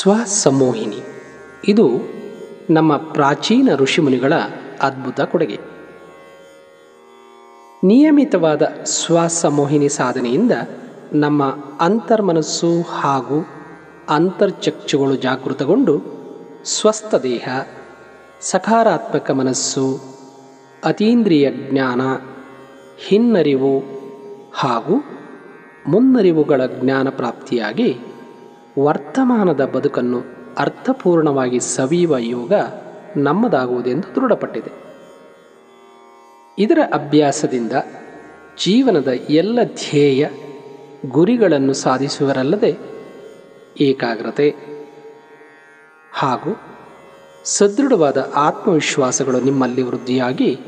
ಸ್ವಸಮೋಹಿನಿ ಇದು ನಮ್ಮ ಪ್ರಾಚೀನ ಋಷಿಮುನಿಗಳ ಅದ್ಭುತ ಕೊಡುಗೆ. ನಿಯಮಿತವಾದ ಸ್ವಸಮೋಹಿನಿ ಸಾಧನೆಯಿಂದ ನಮ್ಮ ಅಂತರ್ಮನಸ್ಸು ಹಾಗೂ ಅಂತರ್ಚಕ್ಷುಗಳು ಜಾಗೃತಗೊಂಡು ಸ್ವಸ್ಥ ದೇಹ, ಸಕಾರಾತ್ಮಕ ಮನಸ್ಸು, ಅತೀಂದ್ರಿಯ ಜ್ಞಾನ, ಹಿನ್ನರಿವು ಹಾಗೂ ಮುನ್ನರಿವುಗಳ ಜ್ಞಾನ ಪ್ರಾಪ್ತಿಯಾಗಿ ವರ್ತಮಾನದ ಬದುಕನ್ನು ಅರ್ಥಪೂರ್ಣವಾಗಿ ಸವಿಯುವ ಯೋಗ ನಮ್ಮದಾಗುವುದೆಂದು ದೃಢಪಟ್ಟಿದೆ. ಇದರ ಅಭ್ಯಾಸದಿಂದ ಜೀವನದ ಎಲ್ಲ ಧ್ಯೇಯ ಗುರಿಗಳನ್ನು ಸಾಧಿಸುವರಲ್ಲದೆ ಏಕಾಗ್ರತೆ ಹಾಗೂ ಸದೃಢವಾದ ಆತ್ಮವಿಶ್ವಾಸಗಳು ನಿಮ್ಮಲ್ಲಿ ವೃದ್ಧಿಯಾಗಿ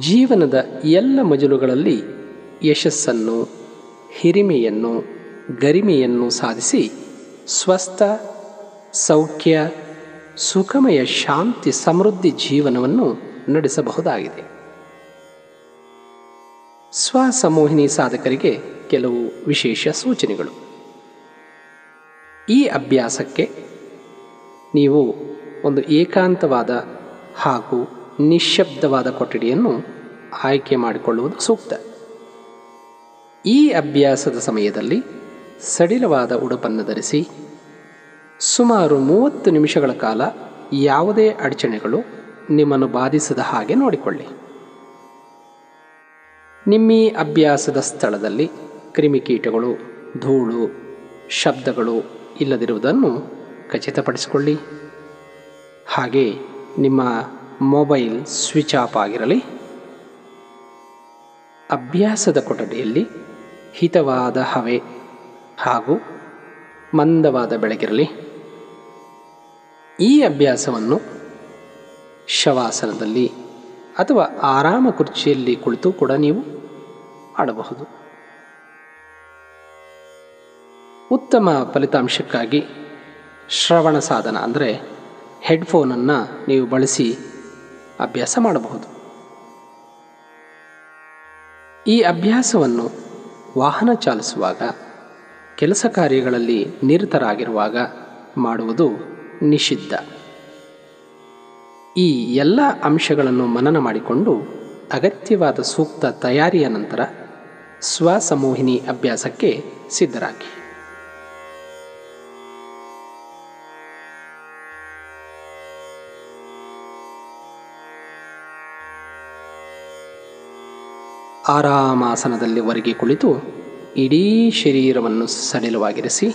ಜೀವನದ ಎಲ್ಲ ಮಜಲುಗಳಲ್ಲಿ ಯಶಸ್ಸನ್ನು, ಹಿರಿಮೆಯನ್ನು, ಗರಿಮೆಯನ್ನು ಸಾಧಿಸಿ ಸ್ವಸ್ಥ, ಸೌಖ್ಯ, ಸುಖಮಯ, ಶಾಂತಿ, ಸಮೃದ್ಧಿ ಜೀವನವನ್ನು ನಡೆಸಬಹುದಾಗಿದೆ. ಸ್ವಸಮೋಹಿನಿ ಸಾಧಕರಿಗೆ ಕೆಲವು ವಿಶೇಷ ಸೂಚನೆಗಳು. ಈ ಅಭ್ಯಾಸಕ್ಕೆ ನೀವು ಒಂದು ಏಕಾಂತವಾದ ಹಾಗೂ ನಿಶ್ಶಬ್ದವಾದ ಕೊಠಡಿಯನ್ನು ಆಯ್ಕೆ ಮಾಡಿಕೊಳ್ಳುವುದು ಸೂಕ್ತ. ಈ ಅಭ್ಯಾಸದ ಸಮಯದಲ್ಲಿ ಸಡಿಲವಾದ ಉಡುಪನ್ನು ಧರಿಸಿ ಸುಮಾರು ಮೂವತ್ತು ನಿಮಿಷಗಳ ಕಾಲ ಯಾವುದೇ ಅಡಚಣೆಗಳು ನಿಮ್ಮನ್ನು ಬಾಧಿಸದ ಹಾಗೆ ನೋಡಿಕೊಳ್ಳಿ. ನಿಮ್ಮ ಅಭ್ಯಾಸದ ಸ್ಥಳದಲ್ಲಿ ಕ್ರಿಮಿಕೀಟಗಳು, ಧೂಳು, ಶಬ್ದಗಳು ಇಲ್ಲದಿರುವುದನ್ನು ಖಚಿತಪಡಿಸಿಕೊಳ್ಳಿ. ಹಾಗೆ ನಿಮ್ಮ ಮೊಬೈಲ್ ಸ್ವಿಚ್ ಆಫ್ ಆಗಿರಲಿ. ಅಭ್ಯಾಸದ ಕೊಠಡಿಯಲ್ಲಿ ಹಿತವಾದ ಹವೆ ಹಾಗೂ ಮಂದವಾದ ಬೆಳಗಿರಲಿ ಈ ಅಭ್ಯಾಸವನ್ನು ಶವಾಸನದಲ್ಲಿ ಅಥವಾ ಆರಾಮ ಕುರ್ಚಿಯಲ್ಲಿ ಕುಳಿತು ಕೂಡ ನೀವು ಮಾಡಬಹುದು ಉತ್ತಮ ಫಲಿತಾಂಶಕ್ಕಾಗಿ ಶ್ರವಣ ಸಾಧನ ಅಂದರೆ ಹೆಡ್ಫೋನನ್ನು ನೀವು ಬಳಸಿ ಅಭ್ಯಾಸ ಮಾಡಬಹುದು. ಈ ಅಭ್ಯಾಸವನ್ನು ವಾಹನ ಚಾಲಿಸುವಾಗ ಕೆಲಸ ಕಾರ್ಯಗಳಲ್ಲಿ ನಿರತರಾಗಿರುವಾಗ ಮಾಡುವುದು ನಿಷಿದ್ಧ. ಈ ಎಲ್ಲ ಅಂಶಗಳನ್ನು ಮನನ ಮಾಡಿಕೊಂಡು ಅಗತ್ಯವಾದ ಸೂಕ್ತ ತಯಾರಿಯ ನಂತರ ಸ್ವಸಮೋಹಿನಿ ಅಭ್ಯಾಸಕ್ಕೆ ಸಿದ್ಧರಾಗಿ. ಆರಾಮಾಸನದಲ್ಲಿ ಹೊರಗೆ ಕುಳಿತು ಇಡೀ ಶರೀರವನ್ನು ಸಡಿಲವಾಗಿರಿಸಿ,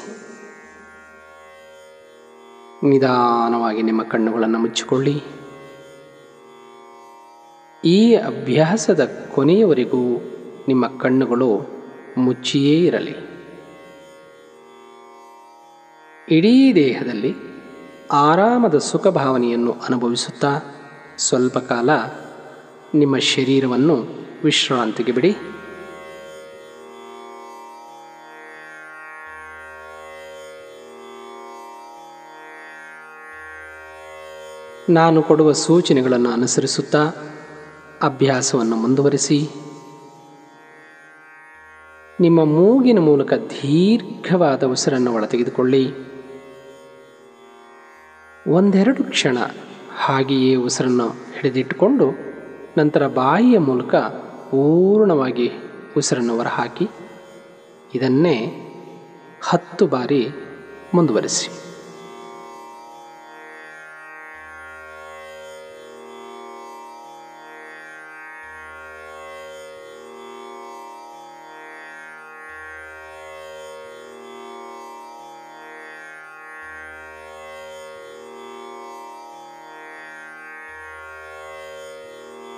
ನಿಧಾನವಾಗಿ ನಿಮ್ಮ ಕಣ್ಣುಗಳನ್ನು ಮುಚ್ಚಿಕೊಳ್ಳಿ. ಈ ಅಭ್ಯಾಸದ ಕೊನೆಯವರೆಗೂ ನಿಮ್ಮ ಕಣ್ಣುಗಳು ಮುಚ್ಚಿಯೇ ಇರಲಿ. ಇಡೀ ದೇಹದಲ್ಲಿ ಆರಾಮದ ಸುಖ ಭಾವನೆಯನ್ನು ಅನುಭವಿಸುತ್ತಾ ಸ್ವಲ್ಪ ಕಾಲ ನಿಮ್ಮ ಶರೀರವನ್ನು ವಿಶ್ರಾಂತಿಗೆ ಬಿಡಿ. ನಾನು ಕೊಡುವ ಸೂಚನೆಗಳನ್ನು ಅನುಸರಿಸುತ್ತಾ ಅಭ್ಯಾಸವನ್ನು ಮುಂದುವರಿಸಿ. ನಿಮ್ಮ ಮೂಗಿನ ಮೂಲಕ ದೀರ್ಘವಾದ ಉಸಿರನ್ನು ಒಳ ತೆಗೆದುಕೊಳ್ಳಿ ಒಂದೆರಡು ಕ್ಷಣ ಹಾಗೆಯೇ ಉಸಿರನ್ನು ಹಿಡಿದಿಟ್ಟುಕೊಂಡು ನಂತರ ಬಾಯಿಯ ಮೂಲಕ ಪೂರ್ಣವಾಗಿ ಉಸಿರನ್ನು ಹೊರಹಾಕಿ, ಇದನ್ನೇ ಹತ್ತು ಬಾರಿ ಮುಂದುವರಿಸಿ.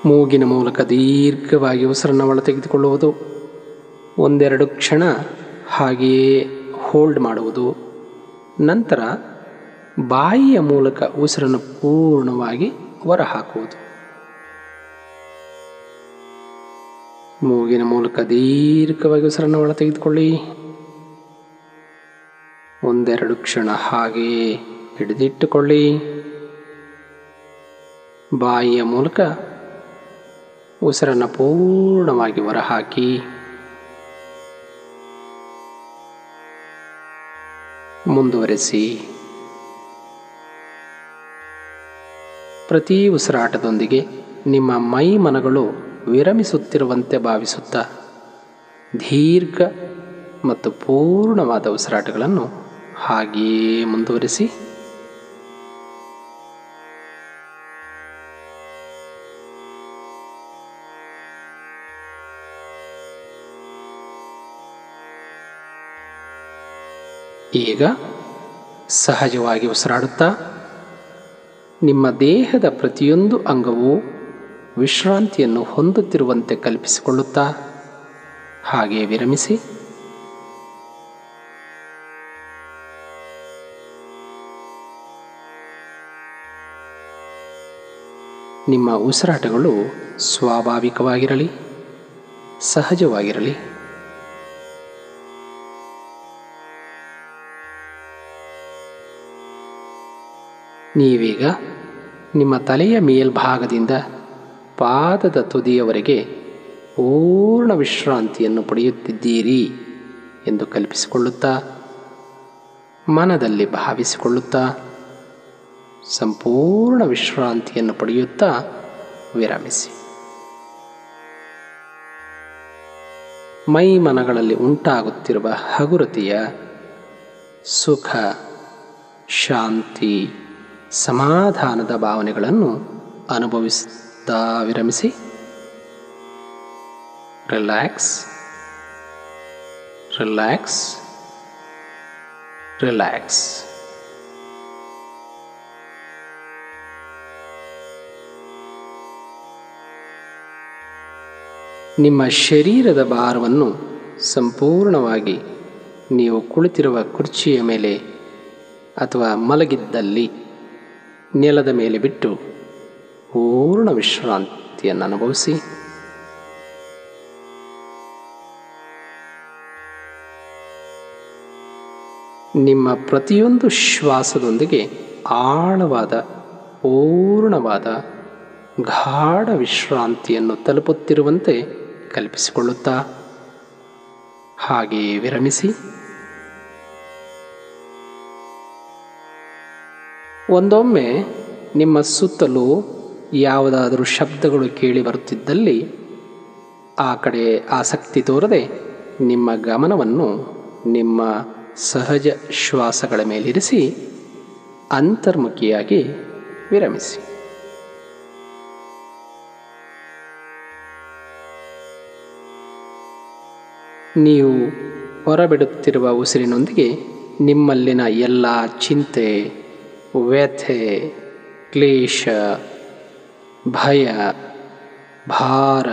ಮೂಗಿನ ಮೂಲಕ ದೀರ್ಘವಾಗಿ ಉಸಿರನ್ನು ಒಳ ತೆಗೆದುಕೊಳ್ಳುವುದು. ಒಂದೆರಡು ಕ್ಷಣ ಹಾಗೆಯೇ ಹೋಲ್ಡ್ ಮಾಡುವುದು. ನಂತರ ಬಾಯಿಯ ಮೂಲಕ ಉಸಿರನ್ನು ಪೂರ್ಣವಾಗಿ ಹೊರಹಾಕುವುದು. ಮೂಗಿನ ಮೂಲಕ ದೀರ್ಘವಾಗಿ ಉಸಿರನ್ನು ಒಳ ತೆಗೆದುಕೊಳ್ಳಿ. ಒಂದೆರಡು ಕ್ಷಣ ಹಾಗೆಯೇ ಹಿಡಿದಿಟ್ಟುಕೊಳ್ಳಿ. ಬಾಯಿಯ ಮೂಲಕ ಉಸಿರನ್ನು ಪೂರ್ಣವಾಗಿ ಹೊರಹಾಕಿ. ಮುಂದುವರೆಸಿ. ಪ್ರತಿ ಉಸಿರಾಟದೊಂದಿಗೆ ನಿಮ್ಮ ಮೈ ಮನಗಳು ವಿರಮಿಸುತ್ತಿರುವಂತೆ ಭಾವಿಸುತ್ತಾ ದೀರ್ಘ ಮತ್ತು ಪೂರ್ಣವಾದ ಉಸಿರಾಟಗಳನ್ನು ಹಾಗೆಯೇ ಮುಂದುವರಿಸಿ. ಈಗ ಸಹಜವಾಗಿ ಉಸಿರಾಡುತ್ತಾ, ನಿಮ್ಮ ದೇಹದ ಪ್ರತಿಯೊಂದು ಅಂಗವೂ ವಿಶ್ರಾಂತಿಯನ್ನು ಹೊಂದುತ್ತಿರುವಂತೆ ಕಲ್ಪಿಸಿಕೊಳ್ಳುತ್ತಾ, ಹಾಗೆ ವಿರಮಿಸಿ. ನಿಮ್ಮ ಉಸಿರಾಟಗಳು ಸ್ವಾಭಾವಿಕವಾಗಿರಲಿ, ಸಹಜವಾಗಿರಲಿ. ನೀವೀಗ ನಿಮ್ಮ ತಲೆಯ ಮೇಲ್ಭಾಗದಿಂದ ಪಾದದ ತುದಿಯವರೆಗೆ ಪೂರ್ಣ ವಿಶ್ರಾಂತಿಯನ್ನು ಪಡೆಯುತ್ತಿದ್ದೀರಿ ಎಂದು ಕಲ್ಪಿಸಿಕೊಳ್ಳುತ್ತಾ, ಮನದಲ್ಲಿ ಭಾವಿಸಿಕೊಳ್ಳುತ್ತಾ, ಸಂಪೂರ್ಣ ವಿಶ್ರಾಂತಿಯನ್ನು ಪಡೆಯುತ್ತಾ ವಿರಮಿಸಿ. ಮೈ ಮನಗಳಲ್ಲಿ ಉಂಟಾಗುತ್ತಿರುವ ಹಗುರತೆಯ ಸುಖ, ಶಾಂತಿ ಸಮಾಧಾನದ ಭಾವನೆಗಳನ್ನು ಅನುಭವಿಸುತ್ತಾ ವಿರಮಿಸಿ. ರಿಲ್ಯಾಕ್ಸ್ ರಿಲ್ಯಾಕ್ಸ್ ರಿಲ್ಯಾಕ್ಸ್ ನಿಮ್ಮ ಶರೀರದ ಭಾರವನ್ನು ಸಂಪೂರ್ಣವಾಗಿ ನೀವು ಕುಳಿತಿರುವ ಕುರ್ಚಿಯ ಮೇಲೆ ಅಥವಾ ಮಲಗಿದ್ದಲ್ಲಿ ನೆಲದ ಮೇಲೆ ಬಿಟ್ಟು ಪೂರ್ಣ ವಿಶ್ರಾಂತಿಯನ್ನು ಅನುಭವಿಸಿ. ನಿಮ್ಮ ಪ್ರತಿಯೊಂದು ಶ್ವಾಸದೊಂದಿಗೆ ಆಳವಾದ, ಪೂರ್ಣವಾದ, ಗಾಢ ವಿಶ್ರಾಂತಿಯನ್ನು ತಲುಪುತ್ತಿರುವಂತೆ ಕಲ್ಪಿಸಿಕೊಳ್ಳುತ್ತಾ ಹಾಗೆಯೇ ವಿರಮಿಸಿ. ಒಂದೊಮ್ಮೆ ನಿಮ್ಮ ಸುತ್ತಲೂ ಯಾವುದಾದರೂ ಶಬ್ದಗಳು ಕೇಳಿ ಬರುತ್ತಿದ್ದಲ್ಲಿ ಆ ಕಡೆ ಆಸಕ್ತಿ ತೋರದೆ ನಿಮ್ಮ ಗಮನವನ್ನು ನಿಮ್ಮ ಸಹಜ ಶ್ವಾಸಗಳ ಮೇಲಿರಿಸಿ ಅಂತರ್ಮುಖಿಯಾಗಿ ವಿರಮಿಸಿ. ನೀವು ಹೊರಬಿಡುತ್ತಿರುವ ಉಸಿರಿನೊಂದಿಗೆ ನಿಮ್ಮಲ್ಲಿನ ಎಲ್ಲ ಚಿಂತೆ ವ್ಯಥೆ, ಕ್ಲೇಶ, ಭಯ, ಭಾರ,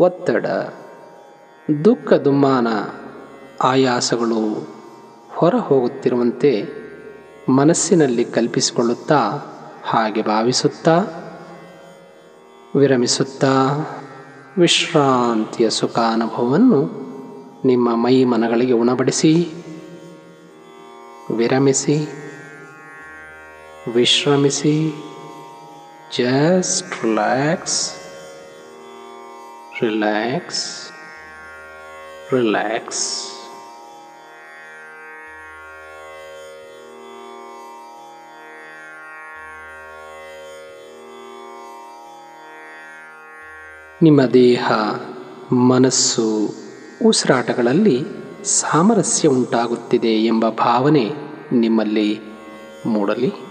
ಒತ್ತಡ, ದುಃಖ, ದುಮ್ಮಾನ, ಆಯಾಸಗಳು ಹೊರ ಹೋಗುತ್ತಿರುವಂತೆ ಮನಸ್ಸಿನಲ್ಲಿ ಕಲ್ಪಿಸಿಕೊಳ್ಳುತ್ತಾ ಹಾಗೆ ಭಾವಿಸುತ್ತಾ, ವಿರಮಿಸುತ್ತಾ ವಿಶ್ರಾಂತಿಯ ಸುಖಾನುಭವವನ್ನು ನಿಮ್ಮ ಮೈ ಮನಗಳಿಗೆ ಉಣಬಡಿಸಿ, ವಿರಮಿಸಿ ವಿಶ್ರಮಿಸಿ ಜಸ್ಟ್ ರಿಲ್ಯಾಕ್ಸ್ ರಿಲ್ಯಾಕ್ಸ್ ರಿಲ್ಯಾಕ್ಸ್ ನಿಮ್ಮ ದೇಹ, ಮನಸ್ಸು, ಉಸಿರಾಟಗಳಲ್ಲಿ ಸಾಮರಸ್ಯ ಉಂಟಾಗುತ್ತಿದೆ ಎಂಬ ಭಾವನೆ ನಿಮ್ಮಲ್ಲಿ ಮೂಡಲಿ.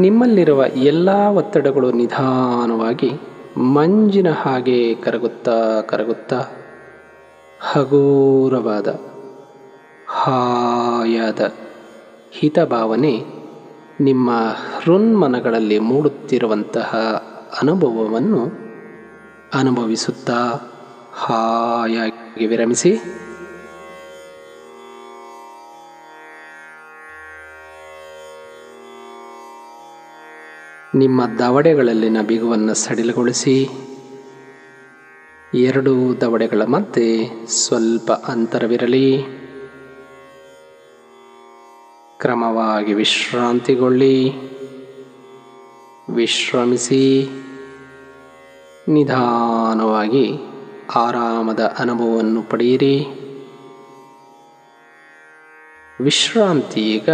ನಿಮ್ಮಲ್ಲಿರುವ ಎಲ್ಲ ಒತ್ತಡಗಳು ನಿಧಾನವಾಗಿ ಮಂಜಿನ ಹಾಗೆ ಕರಗುತ್ತಾ ಕರಗುತ್ತಾ ಹಗೂರವಾದ, ಹಾಯಾದ ಹಿತಭಾವನೆ ನಿಮ್ಮ ಹೃನ್ಮನಗಳಲ್ಲಿ ಮೂಡುತ್ತಿರುವಂತಹ ಅನುಭವವನ್ನು ಅನುಭವಿಸುತ್ತಾ ಹಾಯಾಗಿ ವಿರಮಿಸಿ ನಿಮ್ಮ ದವಡೆಗಳಲ್ಲಿನ ಬಿಗುವನ್ನು ಸಡಿಲಗೊಳಿಸಿ. ಎರಡು ದವಡೆಗಳ ಮಧ್ಯೆ ಸ್ವಲ್ಪ ಅಂತರವಿರಲಿ. ಕ್ರಮವಾಗಿ ವಿಶ್ರಾಂತಿಗೊಳ್ಳಿ. ವಿಶ್ರಮಿಸಿ. ನಿಧಾನವಾಗಿ ಆರಾಮದ ಅನುಭವವನ್ನು ಪಡೆಯಿರಿ. ವಿಶ್ರಾಂತಿ ಈಗ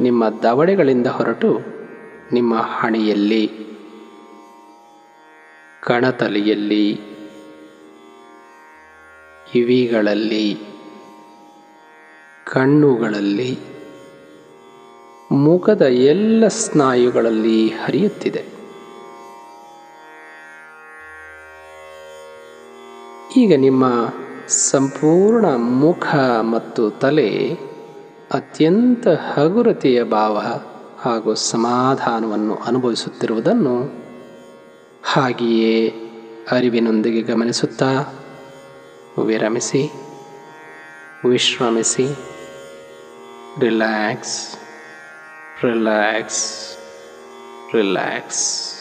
ನಿಮ್ಮ ದವಡೆಗಳಿಂದ ಹೊರಟು ನಿಮ್ಮ ಹಣೆಯಲ್ಲಿ, ಕಣತಲೆಯಲ್ಲಿ, ಕಿವಿಗಳಲ್ಲಿ, ಕಣ್ಣುಗಳಲ್ಲಿ, ಮುಖದ ಎಲ್ಲ ಸ್ನಾಯುಗಳಲ್ಲಿ ಹರಿಯುತ್ತಿದೆ. ಈಗ ನಿಮ್ಮ ಸಂಪೂರ್ಣ ಮುಖ ಮತ್ತು ತಲೆ ಅತ್ಯಂತ ಹಗುರತೆಯ ಭಾವ ಹಾಗೂ ಸಮಾಧಾನವನ್ನು ಅನುಭವಿಸುತ್ತಿರುವುದನ್ನು ಹಾಗೆಯೇ ಅರಿವಿನೊಂದಿಗೆ ಗಮನಿಸುತ್ತಾ ವಿರಮಿಸಿ ವಿಶ್ರಮಿಸಿ ರಿಲ್ಯಾಕ್ಸ್ ರಿಲ್ಯಾಕ್ಸ್ ರಿಲ್ಯಾಕ್ಸ್.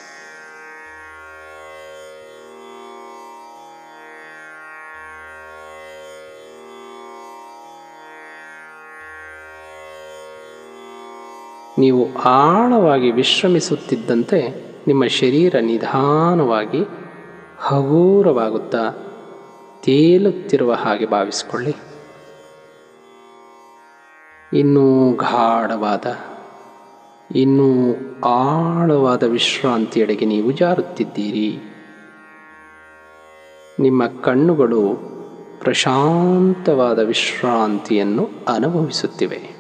ನೀವು ಆಳವಾಗಿ ವಿಶ್ರಮಿಸುತ್ತಿದ್ದಂತೆ ನಿಮ್ಮ ಶರೀರ ನಿಧಾನವಾಗಿ ಹಗೂರವಾಗುತ್ತಾ ತೇಲುತ್ತಿರುವ ಹಾಗೆ ಭಾವಿಸಿಕೊಳ್ಳಿ. ಇನ್ನೂ ಗಾಢವಾದ, ಇನ್ನೂ ಆಳವಾದ ವಿಶ್ರಾಂತಿಯೆಡೆಗೆ ನೀವು ಜಾರುತ್ತಿದ್ದೀರಿ. ನಿಮ್ಮ ಕಣ್ಣುಗಳು ಪ್ರಶಾಂತವಾದ ವಿಶ್ರಾಂತಿಯನ್ನು ಅನುಭವಿಸುತ್ತಿವೆ.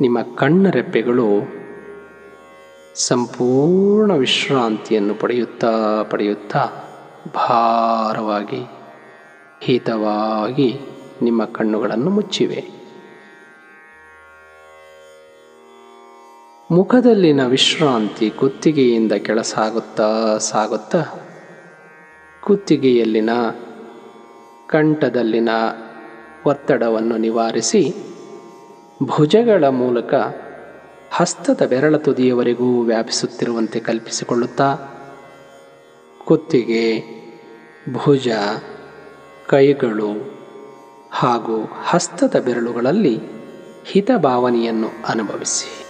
ನಿಮ್ಮ ಕಣ್ಣ ರೆಪ್ಪೆಗಳು ಸಂಪೂರ್ಣ ವಿಶ್ರಾಂತಿಯನ್ನು ಪಡೆಯುತ್ತಾ ಪಡೆಯುತ್ತಾ ಭಾರವಾಗಿ, ಹಿತವಾಗಿ ನಿಮ್ಮ ಕಣ್ಣುಗಳನ್ನು ಮುಚ್ಚಿವೆ. ಮುಖದಲ್ಲಿನ ವಿಶ್ರಾಂತಿ ಕುತ್ತಿಗೆಯಿಂದ ಕೆಳಸಾಗುತ್ತಾ ಸಾಗುತ್ತಾ, ಕುತ್ತಿಗೆಯಲ್ಲಿನ ಕಂಠದಲ್ಲಿನ ಒತ್ತಡವನ್ನು ನಿವಾರಿಸಿ ಭುಜಗಳ ಮೂಲಕ ಹಸ್ತದ ಬೆರಳ ತುದಿಯವರೆಗೂ ವ್ಯಾಪಿಸುತ್ತಿರುವಂತೆ ಕಲ್ಪಿಸಿಕೊಳ್ಳುತ್ತಾ, ಕುತ್ತಿಗೆ, ಭುಜ, ಕೈಗಳು ಹಾಗೂ ಹಸ್ತದ ಬೆರಳುಗಳಲ್ಲಿ ಹಿತಭಾವನೆಯನ್ನು ಅನುಭವಿಸಿ.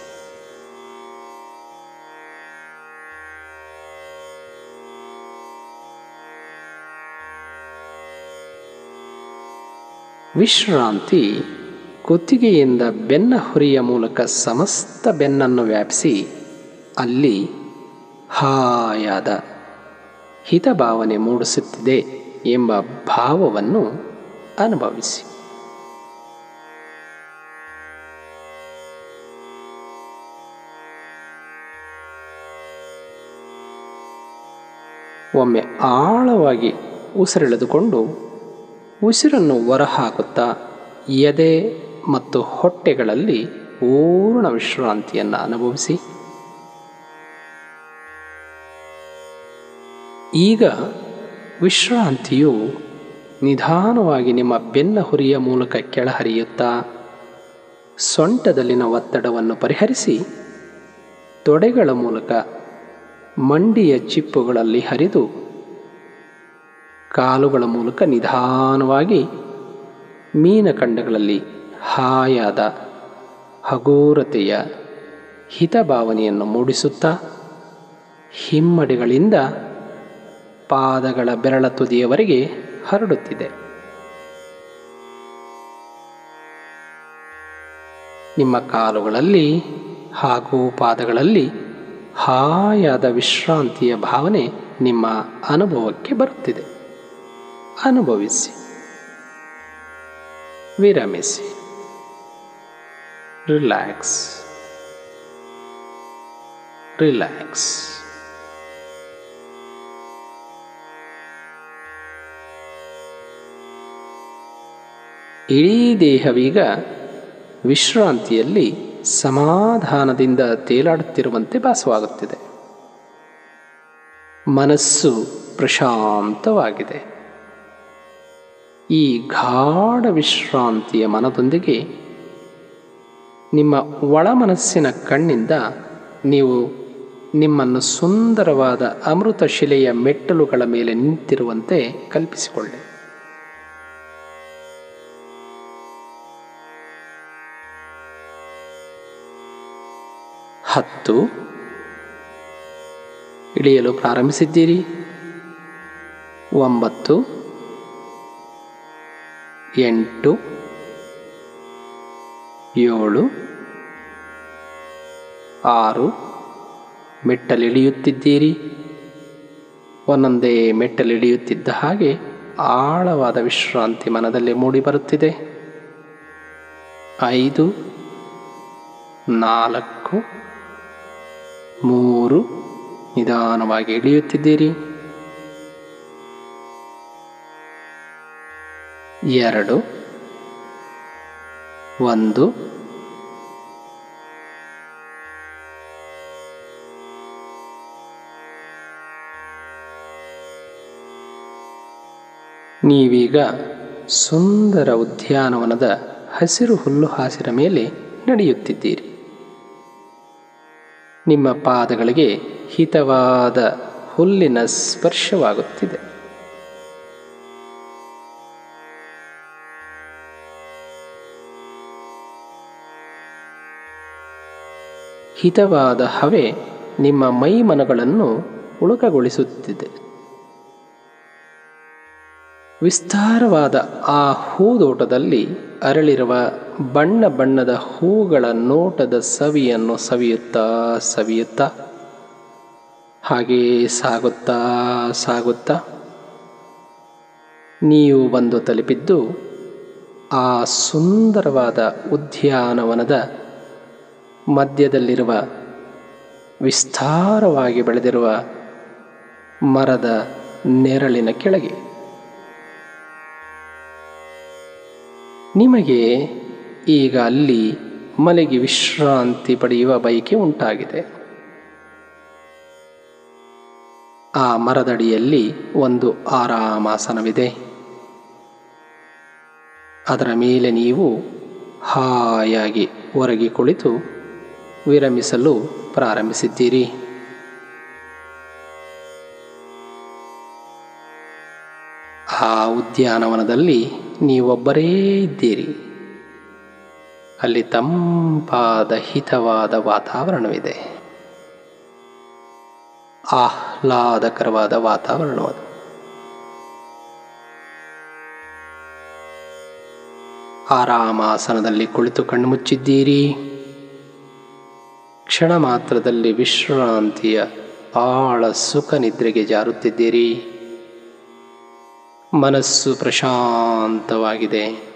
ವಿಶ್ರಾಂತಿ ಕುತ್ತಿಗೆಯಿಂದ ಬೆನ್ನ ಹುರಿಯ ಮೂಲಕ ಸಮಸ್ತ ಬೆನ್ನನ್ನು ವ್ಯಾಪಿಸಿ ಅಲ್ಲಿ ಹಾಯಾದ ಹಿತಭಾವನೆ ಮೂಡಿಸುತ್ತಿದೆ ಎಂಬ ಭಾವವನ್ನು ಅನುಭವಿಸಿ. ಒಮ್ಮೆ ಆಳವಾಗಿ ಉಸಿರೆಳೆದುಕೊಂಡು ಉಸಿರನ್ನು ಹೊರಹಾಕುತ್ತಾ ಎದೆ ಮತ್ತು ಹೊಟ್ಟೆಗಳಲ್ಲಿ ಪೂರ್ಣ ವಿಶ್ರಾಂತಿಯನ್ನು ಅನುಭವಿಸಿ. ಈಗ ವಿಶ್ರಾಂತಿಯು ನಿಧಾನವಾಗಿ ನಿಮ್ಮ ಬೆನ್ನ ಹುರಿಯ ಮೂಲಕ ಕೆಳಹರಿಯುತ್ತಾ ಸೊಂಟದಲ್ಲಿನ ಒತ್ತಡವನ್ನು ಪರಿಹರಿಸಿ ತೊಡೆಗಳ ಮೂಲಕ ಮಂಡಿಯ ಚಿಪ್ಪುಗಳಲ್ಲಿ ಹರಿದು ಕಾಲುಗಳ ಮೂಲಕ ನಿಧಾನವಾಗಿ ಮೀನಖಂಡಗಳಲ್ಲಿ ಹಾಯಾದ ಹಗೂರತೆಯ ಹಿತಭಾವನೆಯನ್ನು ಮೂಡಿಸುತ್ತಾ ಹಿಮ್ಮಡಿಗಳಿಂದ ಪಾದಗಳ ಬೆರಳ ತುದಿಯವರೆಗೆ ಹರಡುತ್ತಿದೆ. ನಿಮ್ಮ ಕಾಲುಗಳಲ್ಲಿ ಹಾಗೂ ಪಾದಗಳಲ್ಲಿ ಹಾಯಾದ ವಿಶ್ರಾಂತಿಯ ಭಾವನೆ ನಿಮ್ಮ ಅನುಭವಕ್ಕೆ ಬರುತ್ತಿದೆ. ಅನುಭವಿಸಿ, ವಿರಮಿಸಿ. Relax relax. ಇಡೀ ದೇಹವೀಗ ವಿಶ್ರಾಂತಿಯಲ್ಲಿ ಸಮಾಧಾನದಿಂದ ತೇಲಾಡುತ್ತಿರುವಂತೆ ಭಾಸವಾಗುತ್ತಿದೆ. ಮನಸ್ಸು ಪ್ರಶಾಂತವಾಗಿದೆ. ಈ ಗಾಢ ವಿಶ್ರಾಂತಿಯ ಮನದೊಂದಿಗೆ ನಿಮ್ಮ ಒಳ ಮನಸ್ಸಿನ ಕಣ್ಣಿಂದ ನೀವು ನಿಮ್ಮನ್ನು ಸುಂದರವಾದ ಅಮೃತ ಶಿಲೆಯ ಮೆಟ್ಟಲುಗಳ ಮೇಲೆ ನಿಂತಿರುವಂತೆ ಕಲ್ಪಿಸಿಕೊಳ್ಳಿ. ಹತ್ತು. ಇಳಿಯಲು ಪ್ರಾರಂಭಿಸಿದ್ದೀರಿ. ಒಂಬತ್ತು. ಎಂಟು. ಏಳು, ಆರು, ಮೆಟ್ಟಲಿಳಿಯುತ್ತಿದ್ದೀರಿ. ಒಂದೊಂದೇ ಮೆಟ್ಟಲಿಳಿಯುತ್ತಿದ್ದ ಹಾಗೆ ಆಳವಾದ ವಿಶ್ರಾಂತಿ ಮನದಲ್ಲಿ ಮೂಡಿಬರುತ್ತಿದೆ ಐದು, ನಾಲ್ಕು, ಮೂರು, ನಿಧಾನವಾಗಿ ಇಳಿಯುತ್ತಿದ್ದೀರಿ ಎರಡು ಒಂದು. ನೀವೀಗ ಸುಂದರ ಉದ್ಯಾನವನದ ಹಸಿರು ಹುಲ್ಲು ಹಾಸಿರ ಮೇಲೆ ನಡೆಯುತ್ತಿದ್ದೀರಿ. ನಿಮ್ಮ ಪಾದಗಳಿಗೆ ಹಿತವಾದ ಹುಲ್ಲಿನ ಸ್ಪರ್ಶವಾಗುತ್ತಿದೆ. ಹಿತವಾದ ಹವೆ ನಿಮ್ಮ ಮೈಮನಗಳನ್ನು ಉಳುಕಗೊಳಿಸುತ್ತಿದೆ. ವಿಸ್ತಾರವಾದ ಆ ಹೂದೋಟದಲ್ಲಿ ಅರಳಿರುವ ಬಣ್ಣ ಬಣ್ಣದ ಹೂಗಳ ನೋಟದ ಸವಿಯನ್ನು ಸವಿಯುತ್ತಾ ಸವಿಯುತ್ತಾ, ಹಾಗೇ ಸಾಗುತ್ತಾ ಸಾಗುತ್ತಾ ನೀವು ಬಂದು ತಲುಪಿದ್ದು ಆ ಸುಂದರವಾದ ಉದ್ಯಾನವನದ ಮಧ್ಯದಲ್ಲಿರುವ ವಿಸ್ತಾರವಾಗಿ ಬೆಳೆದಿರುವ ಮರದ ನೆರಳಿನ ಕೆಳಗೆ. ನಿಮಗೆ ಈಗ ಅಲ್ಲಿ ಮಲಗಿ ವಿಶ್ರಾಂತಿ ಪಡೆಯುವ ಬಯಕೆ ಉಂಟಾಗಿದೆ. ಆ ಮರದಡಿಯಲ್ಲಿ ಒಂದು ಆರಾಮಾಸನವಿದೆ. ಅದರ ಮೇಲೆ ನೀವು ಹಾಯಾಗಿ ಒರಗಿ ಕುಳಿತು ವಿರಮಿಸಲು ಪ್ರಾರಂಭಿಸಿದ್ದೀರಿ. ಆ ಉದ್ಯಾನವನದಲ್ಲಿ ನೀವೊಬ್ಬರೇ ಇದ್ದೀರಿ. ಅಲ್ಲಿ ತಂಪಾದ ಹಿತವಾದ ವಾತಾವರಣವಿದೆ. ಆಹ್ಲಾದಕರವಾದ ವಾತಾವರಣವದು ಆರಾಮಾಸನದಲ್ಲಿ ಕುಳಿತು ಕಣ್ಮುಚ್ಚಿದ್ದೀರಿ ಕ್ಷಣ ಮಾತ್ರದಲ್ಲಿ ವಿಶ್ರಾಂತಿಯ ಆಳ ಸುಖ ನಿದ್ರೆಗೆ ಜಾರುತ್ತಿದ್ದೀರಿ. ಮನಸ್ಸು ಪ್ರಶಾಂತವಾಗಿದೆ.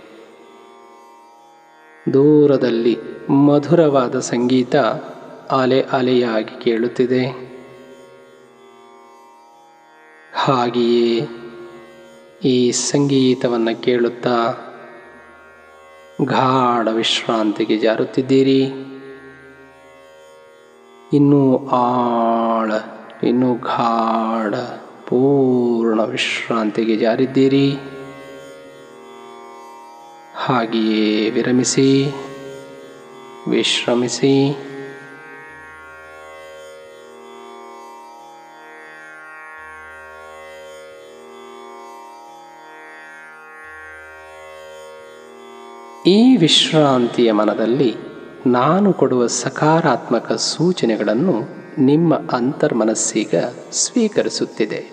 ದೂರದಲ್ಲಿ ಮಧುರವಾದ ಸಂಗೀತ ಅಲೆ ಅಲೆಯಾಗಿ ಕೇಳುತ್ತಿದೆ. ಹಾಗೆಯೇ ಈ ಸಂಗೀತವನ್ನು ಕೇಳುತ್ತಾ ಗಾಢ ವಿಶ್ರಾಂತಿಗೆ ಜಾರುತ್ತಿದ್ದೀರಿ. ಇನ್ನೂ ಆಳ ಇನ್ನೂ ಗಾಢ ಪೂರ್ಣ ವಿಶ್ರಾಂತಿಗೆ ಜಾರಿದ್ದೀರಿ. ಹಾಗೆಯೇ ವಿರಮಿಸಿ ವಿಶ್ರಮಿಸಿ. ಈ ವಿಶ್ರಾಂತಿಯ ಮನದಲ್ಲಿ ನಾನು ಕೊಡುವ ಸಕಾರಾತ್ಮಕ ಸೂಚನೆಗಳನ್ನು ನಿಮ್ಮ ಅಂತರ್ಮನಸ್ಸೀಗ ಸ್ವೀಕರಿಸುತ್ತಿದೆ.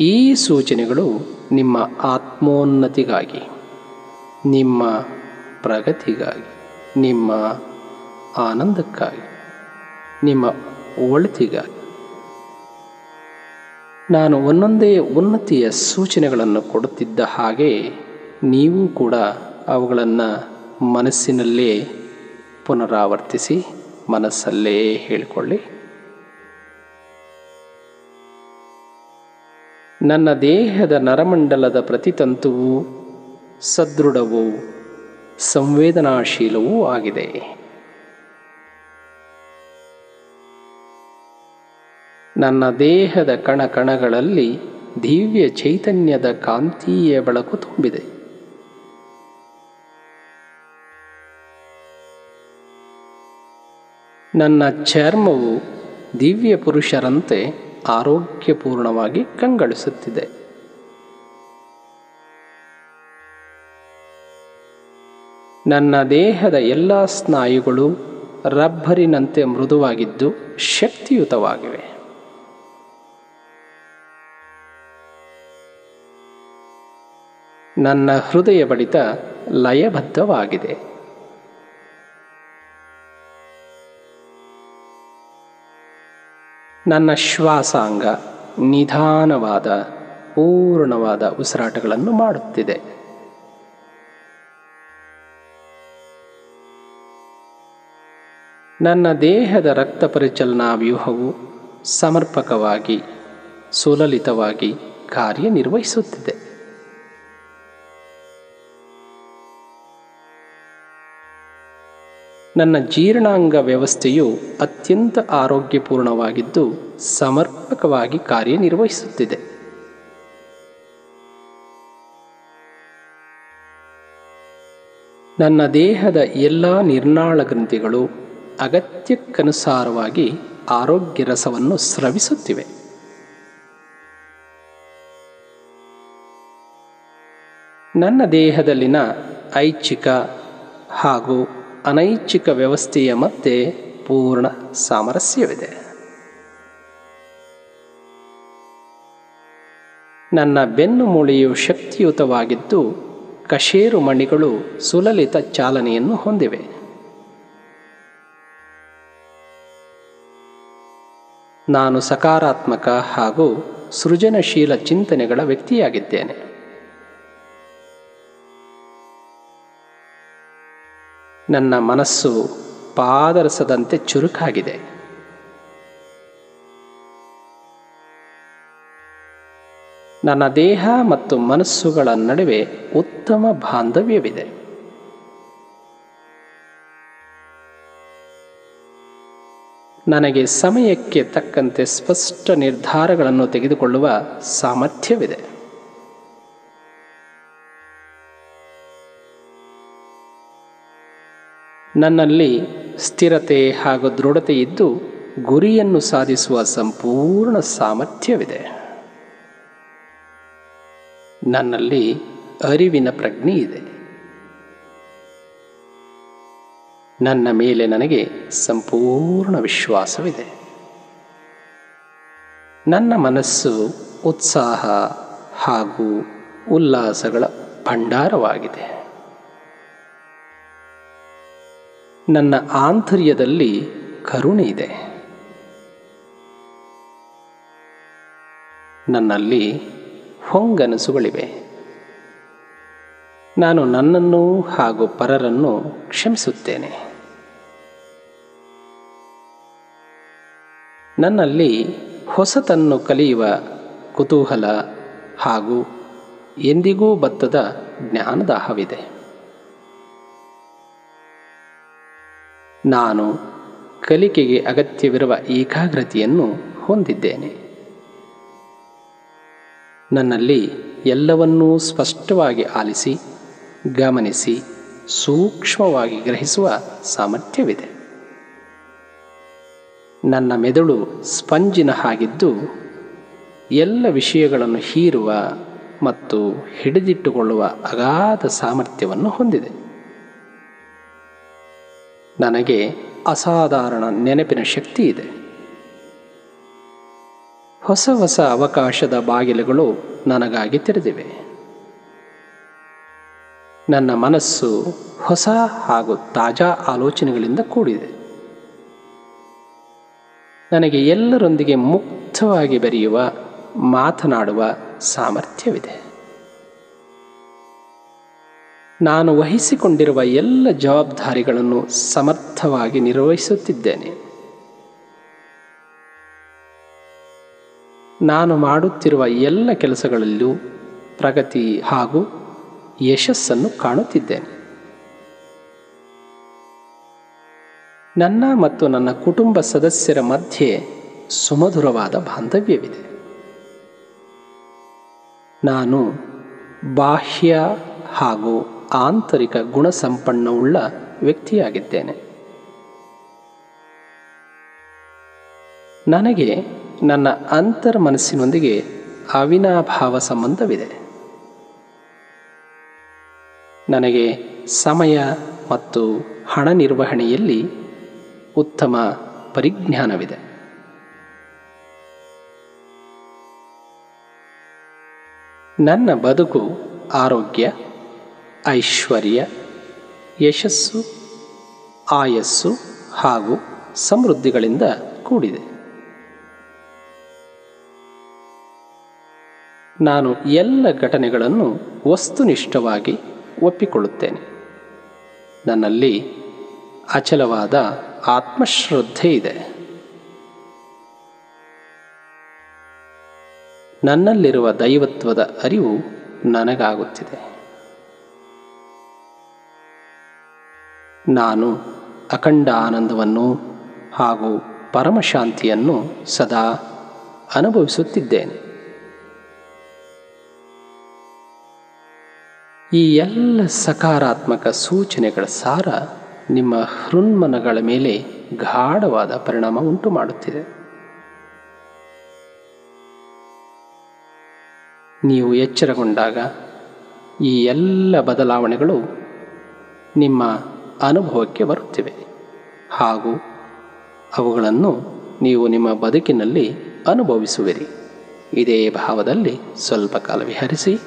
ಈ ಸೂಚನೆಗಳು ನಿಮ್ಮ ಆತ್ಮೋನ್ನತಿಗಾಗಿ, ನಿಮ್ಮ ಪ್ರಗತಿಗಾಗಿ, ನಿಮ್ಮ ಆನಂದಕ್ಕಾಗಿ, ನಿಮ್ಮ ಒಳಿತಿಗಾಗಿ. ನಾನು ಒಂದೊಂದೇ ಉನ್ನತಿಯ ಸೂಚನೆಗಳನ್ನು ಕೊಡುತ್ತಿದ್ದ ಹಾಗೆ ನೀವು ಕೂಡ ಅವುಗಳನ್ನು ಮನಸ್ಸಿನಲ್ಲೇ ಪುನರಾವರ್ತಿಸಿ, ಮನಸ್ಸಲ್ಲೇ ಹೇಳಿಕೊಳ್ಳಿ. ನನ್ನ ದೇಹದ ನರಮಂಡಲದ ಪ್ರತಿತಂತುವು ಸದೃಢವೂ ಸಂವೇದನಾಶೀಲವೂ ಆಗಿದೆ. ನನ್ನ ದೇಹದ ಕಣ ಕಣಗಳಲ್ಲಿ ದಿವ್ಯ ಚೈತನ್ಯದ ಕಾಂತೀಯ ಬೆಳಕು ತುಂಬಿದೆ. ನನ್ನ ಚರ್ಮವು ದಿವ್ಯ ಪುರುಷರಂತೆ ಆರೋಗ್ಯಪೂರ್ಣವಾಗಿ ಕಂಗಳಿಸುತ್ತಿದೆ. ನನ್ನ ದೇಹದ ಎಲ್ಲ ಸ್ನಾಯುಗಳು ರಬ್ಬರಿನಂತೆ ಮೃದುವಾಗಿದ್ದು ಶಕ್ತಿಯುತವಾಗಿವೆ. ನನ್ನ ಹೃದಯ ಬಡಿತ ಲಯಬದ್ಧವಾಗಿದೆ. ನನ್ನ ಶ್ವಾಸಾಂಗ ನಿಧಾನವಾದ ಪೂರ್ಣವಾದ ಉಸಿರಾಟಗಳನ್ನು ಮಾಡುತ್ತಿದೆ. ನನ್ನ ದೇಹದ ರಕ್ತ ಪರಿಚಲನಾ ವ್ಯೂಹವು ಸಮರ್ಪಕವಾಗಿ ಸುಲಲಿತವಾಗಿ ಕಾರ್ಯನಿರ್ವಹಿಸುತ್ತಿದೆ. ನನ್ನ ಜೀರ್ಣಾಂಗ ವ್ಯವಸ್ಥೆಯು ಅತ್ಯಂತ ಆರೋಗ್ಯಪೂರ್ಣವಾಗಿದ್ದು ಸಮರ್ಪಕವಾಗಿ ಕಾರ್ಯನಿರ್ವಹಿಸುತ್ತಿದೆ. ನನ್ನ ದೇಹದ ಎಲ್ಲ ನಿರ್ನಾಳ ಗ್ರಂಥಿಗಳು ಅಗತ್ಯಕ್ಕನುಸಾರವಾಗಿ ಆರೋಗ್ಯ ರಸವನ್ನು ಸ್ರವಿಸುತ್ತಿವೆ. ನನ್ನ ದೇಹದಲ್ಲಿನ ಐಚ್ಛಿಕ ಹಾಗೂ ಅನೈಚ್ಛಿಕ ವ್ಯವಸ್ಥೆಯ ಮತ್ತೆ ಪೂರ್ಣ ಸಾಮರಸ್ಯವಿದೆ. ನನ್ನ ಬೆನ್ನು ಮೂಳೆಯು ಶಕ್ತಿಯುತವಾಗಿದ್ದು ಕಶೇರು ಮಣಿಗಳು ಸುಲಲಿತ ಚಾಲನೆಯನ್ನು ಹೊಂದಿವೆ. ನಾನು ಸಕಾರಾತ್ಮಕ ಹಾಗೂ ಸೃಜನಶೀಲ ಚಿಂತನೆಗಳ ವ್ಯಕ್ತಿಯಾಗಿದ್ದೇನೆ. ನನ್ನ ಮನಸ್ಸು ಪಾದರಸದಂತೆ ಚುರುಕಾಗಿದೆ. ನನ್ನ ದೇಹ ಮತ್ತು ಮನಸ್ಸುಗಳ ನಡುವೆ ಉತ್ತಮ ಬಾಂಧವ್ಯವಿದೆ. ನನಗೆ ಸಮಯಕ್ಕೆ ತಕ್ಕಂತೆ ಸ್ಪಷ್ಟ ನಿರ್ಧಾರಗಳನ್ನು ತೆಗೆದುಕೊಳ್ಳುವ ಸಾಮರ್ಥ್ಯವಿದೆ. ನನ್ನಲ್ಲಿ ಸ್ಥಿರತೆ ಹಾಗೂ ದೃಢತೆ ಇದ್ದು ಗುರಿಯನ್ನು ಸಾಧಿಸುವ ಸಂಪೂರ್ಣ ಸಾಮರ್ಥ್ಯವಿದೆ. ನನ್ನಲ್ಲಿ ಅರಿವಿನ ಪ್ರಜ್ಞೆ ಇದೆ. ನನ್ನ ಮೇಲೆ ನನಗೆ ಸಂಪೂರ್ಣ ವಿಶ್ವಾಸವಿದೆ. ನನ್ನ ಮನಸ್ಸು ಉತ್ಸಾಹ ಹಾಗೂ ಉಲ್ಲಾಸಗಳ ಭಂಡಾರವಾಗಿದೆ. ನನ್ನ ಆಂತರ್ಯದಲ್ಲಿ ಕರುಣೆ ಇದೆ. ನನ್ನಲ್ಲಿ ಹೊಂಗನಸುಗಳಿವೆ. ನಾನು ನನ್ನನ್ನು ಹಾಗೂ ಪರರನ್ನು ಕ್ಷಮಿಸುತ್ತೇನೆ. ನನ್ನಲ್ಲಿ ಹೊಸತನ್ನು ಕಲಿಯುವ ಕುತೂಹಲ ಹಾಗೂ ಎಂದಿಗೂ ಬತ್ತದ ಜ್ಞಾನದಾಹವಿದೆ. ನಾನು ಕಲಿಕೆಗೆ ಅಗತ್ಯವಿರುವ ಏಕಾಗ್ರತೆಯನ್ನು ಹೊಂದಿದ್ದೇನೆ. ನನ್ನಲ್ಲಿ ಎಲ್ಲವನ್ನೂ ಸ್ಪಷ್ಟವಾಗಿ ಆಲಿಸಿ, ಗಮನಿಸಿ, ಸೂಕ್ಷ್ಮವಾಗಿ ಗ್ರಹಿಸುವ ಸಾಮರ್ಥ್ಯವಿದೆ. ನನ್ನ ಮೆದುಳು ಸ್ಪಂಜಿನ ಹಾಗಿದ್ದು, ಎಲ್ಲ ವಿಷಯಗಳನ್ನು ಹೀರುವ ಮತ್ತು ಹಿಡಿದಿಟ್ಟುಕೊಳ್ಳುವ ಅಗಾಧ ಸಾಮರ್ಥ್ಯವನ್ನು ಹೊಂದಿದೆ. ನನಗೆ ಅಸಾಧಾರಣ ನೆನಪಿನ ಶಕ್ತಿ ಇದೆ. ಹೊಸ ಹೊಸ ಅವಕಾಶದ ಬಾಗಿಲುಗಳು ನನಗಾಗಿ ತೆರೆದಿವೆ. ನನ್ನ ಮನಸ್ಸು ಹೊಸ ಹಾಗೂ ತಾಜಾ ಆಲೋಚನೆಗಳಿಂದ ಕೂಡಿದೆ. ನನಗೆ ಎಲ್ಲರೊಂದಿಗೆ ಮುಕ್ತವಾಗಿ ಬೆರೆಯುವ, ಮಾತನಾಡುವ ಸಾಮರ್ಥ್ಯವಿದೆ. ನಾನು ವಹಿಸಿಕೊಂಡಿರುವ ಎಲ್ಲ ಜವಾಬ್ದಾರಿಗಳನ್ನು ಸಮರ್ಥವಾಗಿ ನಿರ್ವಹಿಸುತ್ತಿದ್ದೇನೆ. ನಾನು ಮಾಡುತ್ತಿರುವ ಎಲ್ಲ ಕೆಲಸಗಳಲ್ಲೂ ಪ್ರಗತಿ ಹಾಗೂ ಯಶಸ್ಸನ್ನು ಕಾಣುತ್ತಿದ್ದೇನೆ. ನನ್ನ ಮತ್ತು ನನ್ನ ಕುಟುಂಬ ಸದಸ್ಯರ ಮಧ್ಯೆ ಸುಮಧುರವಾದ ಬಾಂಧವ್ಯವಿದೆ. ನಾನು ಬಾಹ್ಯ ಹಾಗೂ ಆಂತರಿಕ ಗುಣಸಂಪನ್ನವುಳ್ಳ ವ್ಯಕ್ತಿಯಾಗಿದ್ದೇನೆ. ನನಗೆ ನನ್ನ ಅಂತರ್ ಮನಸ್ಸಿನೊಂದಿಗೆ ಅವಿನಾಭಾವ ಸಂಬಂಧವಿದೆ. ನನಗೆ ಸಮಯ ಮತ್ತು ಹಣ ನಿರ್ವಹಣೆಯಲ್ಲಿ ಉತ್ತಮ ಪರಿಜ್ಞಾನವಿದೆ. ನನ್ನ ಬದುಕು ಆರೋಗ್ಯ ಐಶ್ವರ್ಯ, ಯಶಸ್ಸು, ಆಯಸ್ಸು ಹಾಗೂ ಸಮೃದ್ಧಿಗಳಿಂದ ಕೂಡಿದೆ. ನಾನು ಎಲ್ಲ ಘಟನೆಗಳನ್ನು ವಸ್ತುನಿಷ್ಠವಾಗಿ ಒಪ್ಪಿಕೊಳ್ಳುತ್ತೇನೆ. ನನ್ನಲ್ಲಿ ಅಚಲವಾದ ಆತ್ಮಶ್ರದ್ಧೆ ಇದೆ. ನನ್ನಲ್ಲಿರುವ ದೈವತ್ವದ ಅರಿವು ನನಗಾಗುತ್ತಿದೆ. ನಾನು ಅಖಂಡ ಆನಂದವನ್ನು ಹಾಗೂ ಪರಮಶಾಂತಿಯನ್ನು ಸದಾ ಅನುಭವಿಸುತ್ತಿದ್ದೇನೆ. ಈ ಎಲ್ಲ ಸಕಾರಾತ್ಮಕ ಸೂಚನೆಗಳ ಸಾರ ನಿಮ್ಮ ಹೃನ್ಮನಗಳ ಮೇಲೆ ಗಾಢವಾದ ಪರಿಣಾಮ ಉಂಟು ಮಾಡುತ್ತಿದೆ. ನೀವು ಎಚ್ಚರಗೊಂಡಾಗ ಈ ಎಲ್ಲ ಬದಲಾವಣೆಗಳು ನಿಮ್ಮ ಅನುಭವಕ್ಕೆ ಬರುತ್ತಿವೆ. ಹಾಗೂ ಅವುಗಳನ್ನು ನೀವು ನಿಮ್ಮ ಬದುಕಿನಲ್ಲಿ ಅನುಭವಿಸುವಿರಿ. ಇದೇ ಭಾವದಲ್ಲಿ ಸ್ವಲ್ಪ ಕಾಲ ವಿಹರಿಸಿ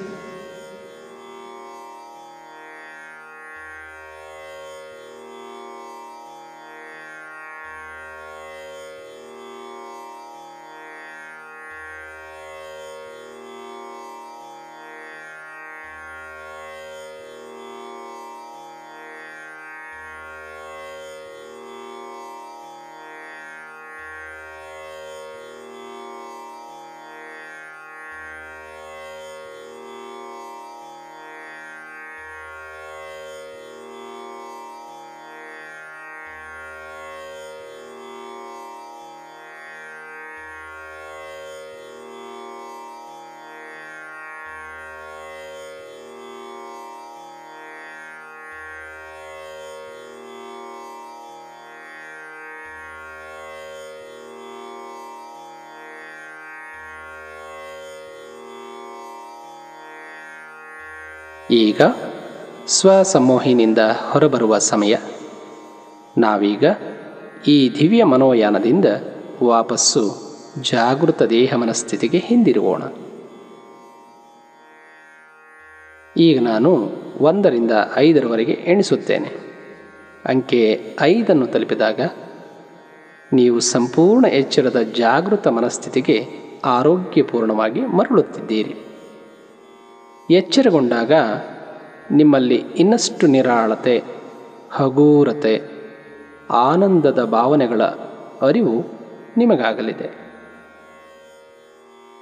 ಈಗ ಸ್ವಸಮೋಹಿನಿಂದ ಹೊರಬರುವ ಸಮಯ. ನಾವೀಗ ಈ ದಿವ್ಯ ಮನೋಯಾನದಿಂದ ವಾಪಸ್ಸು ಜಾಗೃತ ದೇಹ ಮನಸ್ಥಿತಿಗೆ ಹಿಂದಿರುವೋಣ ಈಗ ನಾನು ಒಂದರಿಂದ ಐದರವರೆಗೆ ಎಣಿಸುತ್ತೇನೆ. ಅಂಕೆ ಐದನ್ನು ತಲುಪಿದಾಗ ನೀವು ಸಂಪೂರ್ಣ ಎಚ್ಚರದ ಜಾಗೃತ ಮನಸ್ಥಿತಿಗೆ ಆರೋಗ್ಯಪೂರ್ಣವಾಗಿ ಮರಳುತ್ತಿದ್ದೀರಿ. ಎಚ್ಚರಗೊಂಡಾಗ ನಿಮ್ಮಲ್ಲಿ ಇನ್ನಷ್ಟು ನಿರಾಳತೆ, ಹಗೂರತೆ, ಆನಂದದ ಭಾವನೆಗಳ ಅರಿವು ನಿಮಗಾಗಲಿದೆ.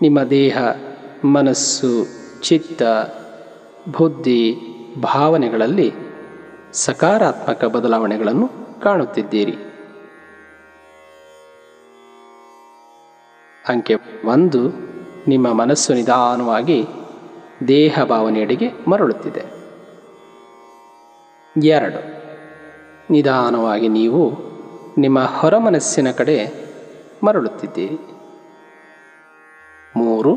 ನಿಮ್ಮ ದೇಹ, ಮನಸ್ಸು, ಚಿತ್ತ, ಬುದ್ಧಿ, ಭಾವನೆಗಳಲ್ಲಿ ಸಕಾರಾತ್ಮಕ ಬದಲಾವಣೆಗಳನ್ನು ಕಾಣುತ್ತಿದ್ದೀರಿ. ಅಂಕೆ ಒಂದು, ನಿಮ್ಮ ಮನಸ್ಸು ನಿಧಾನವಾಗಿ ದೇಹ ಭಾವನೆಯಡೆಗೆ ಮರಳುತ್ತಿದೆ. ಎರಡು. ನಿಧಾನವಾಗಿ ನೀವು ನಿಮ್ಮ ಹೊರಮನಸ್ಸಿನ ಕಡೆ ಮರಳುತ್ತಿದ್ದೀರಿ. ಮೂರು.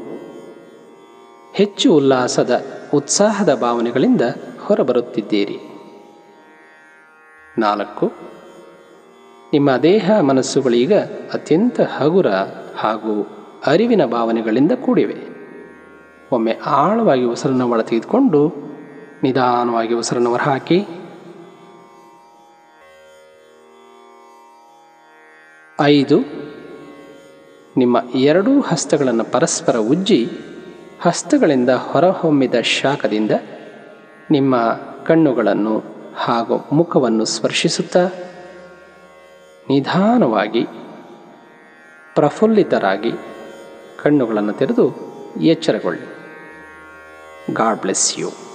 ಹೆಚ್ಚು ಉಲ್ಲಾಸದ, ಉತ್ಸಾಹದ ಭಾವನೆಗಳಿಂದ ಹೊರಬರುತ್ತಿದ್ದೀರಿ. ನಾಲ್ಕು. ನಿಮ್ಮ ದೇಹ ಮನಸ್ಸುಗಳೀಗ ಅತ್ಯಂತ ಹಗುರ ಹಾಗೂ ಅರಿವಿನ ಭಾವನೆಗಳಿಂದ ಕೂಡಿವೆ. ಒಮ್ಮೆ ಆಳವಾಗಿ ಉಸಿರನ್ನು ಒಳ ತೆಗೆದುಕೊಂಡು ನಿಧಾನವಾಗಿ ಉಸಿರನ್ನು ಹೊರಹಾಕಿ ಐದು, ನಿಮ್ಮ ಎರಡೂ ಹಸ್ತಗಳನ್ನು ಪರಸ್ಪರ ಉಜ್ಜಿ, ಹಸ್ತಗಳಿಂದ ಹೊರಹೊಮ್ಮಿದ ಶಾಖದಿಂದ ನಿಮ್ಮ ಕಣ್ಣುಗಳನ್ನು ಹಾಗೂ ಮುಖವನ್ನು ಸ್ಪರ್ಶಿಸುತ್ತಾ ನಿಧಾನವಾಗಿ ಪ್ರಫುಲ್ಲಿತರಾಗಿ ಕಣ್ಣುಗಳನ್ನು ತೆರೆದು ಎಚ್ಚರಗೊಳ್ಳಿ. God bless you.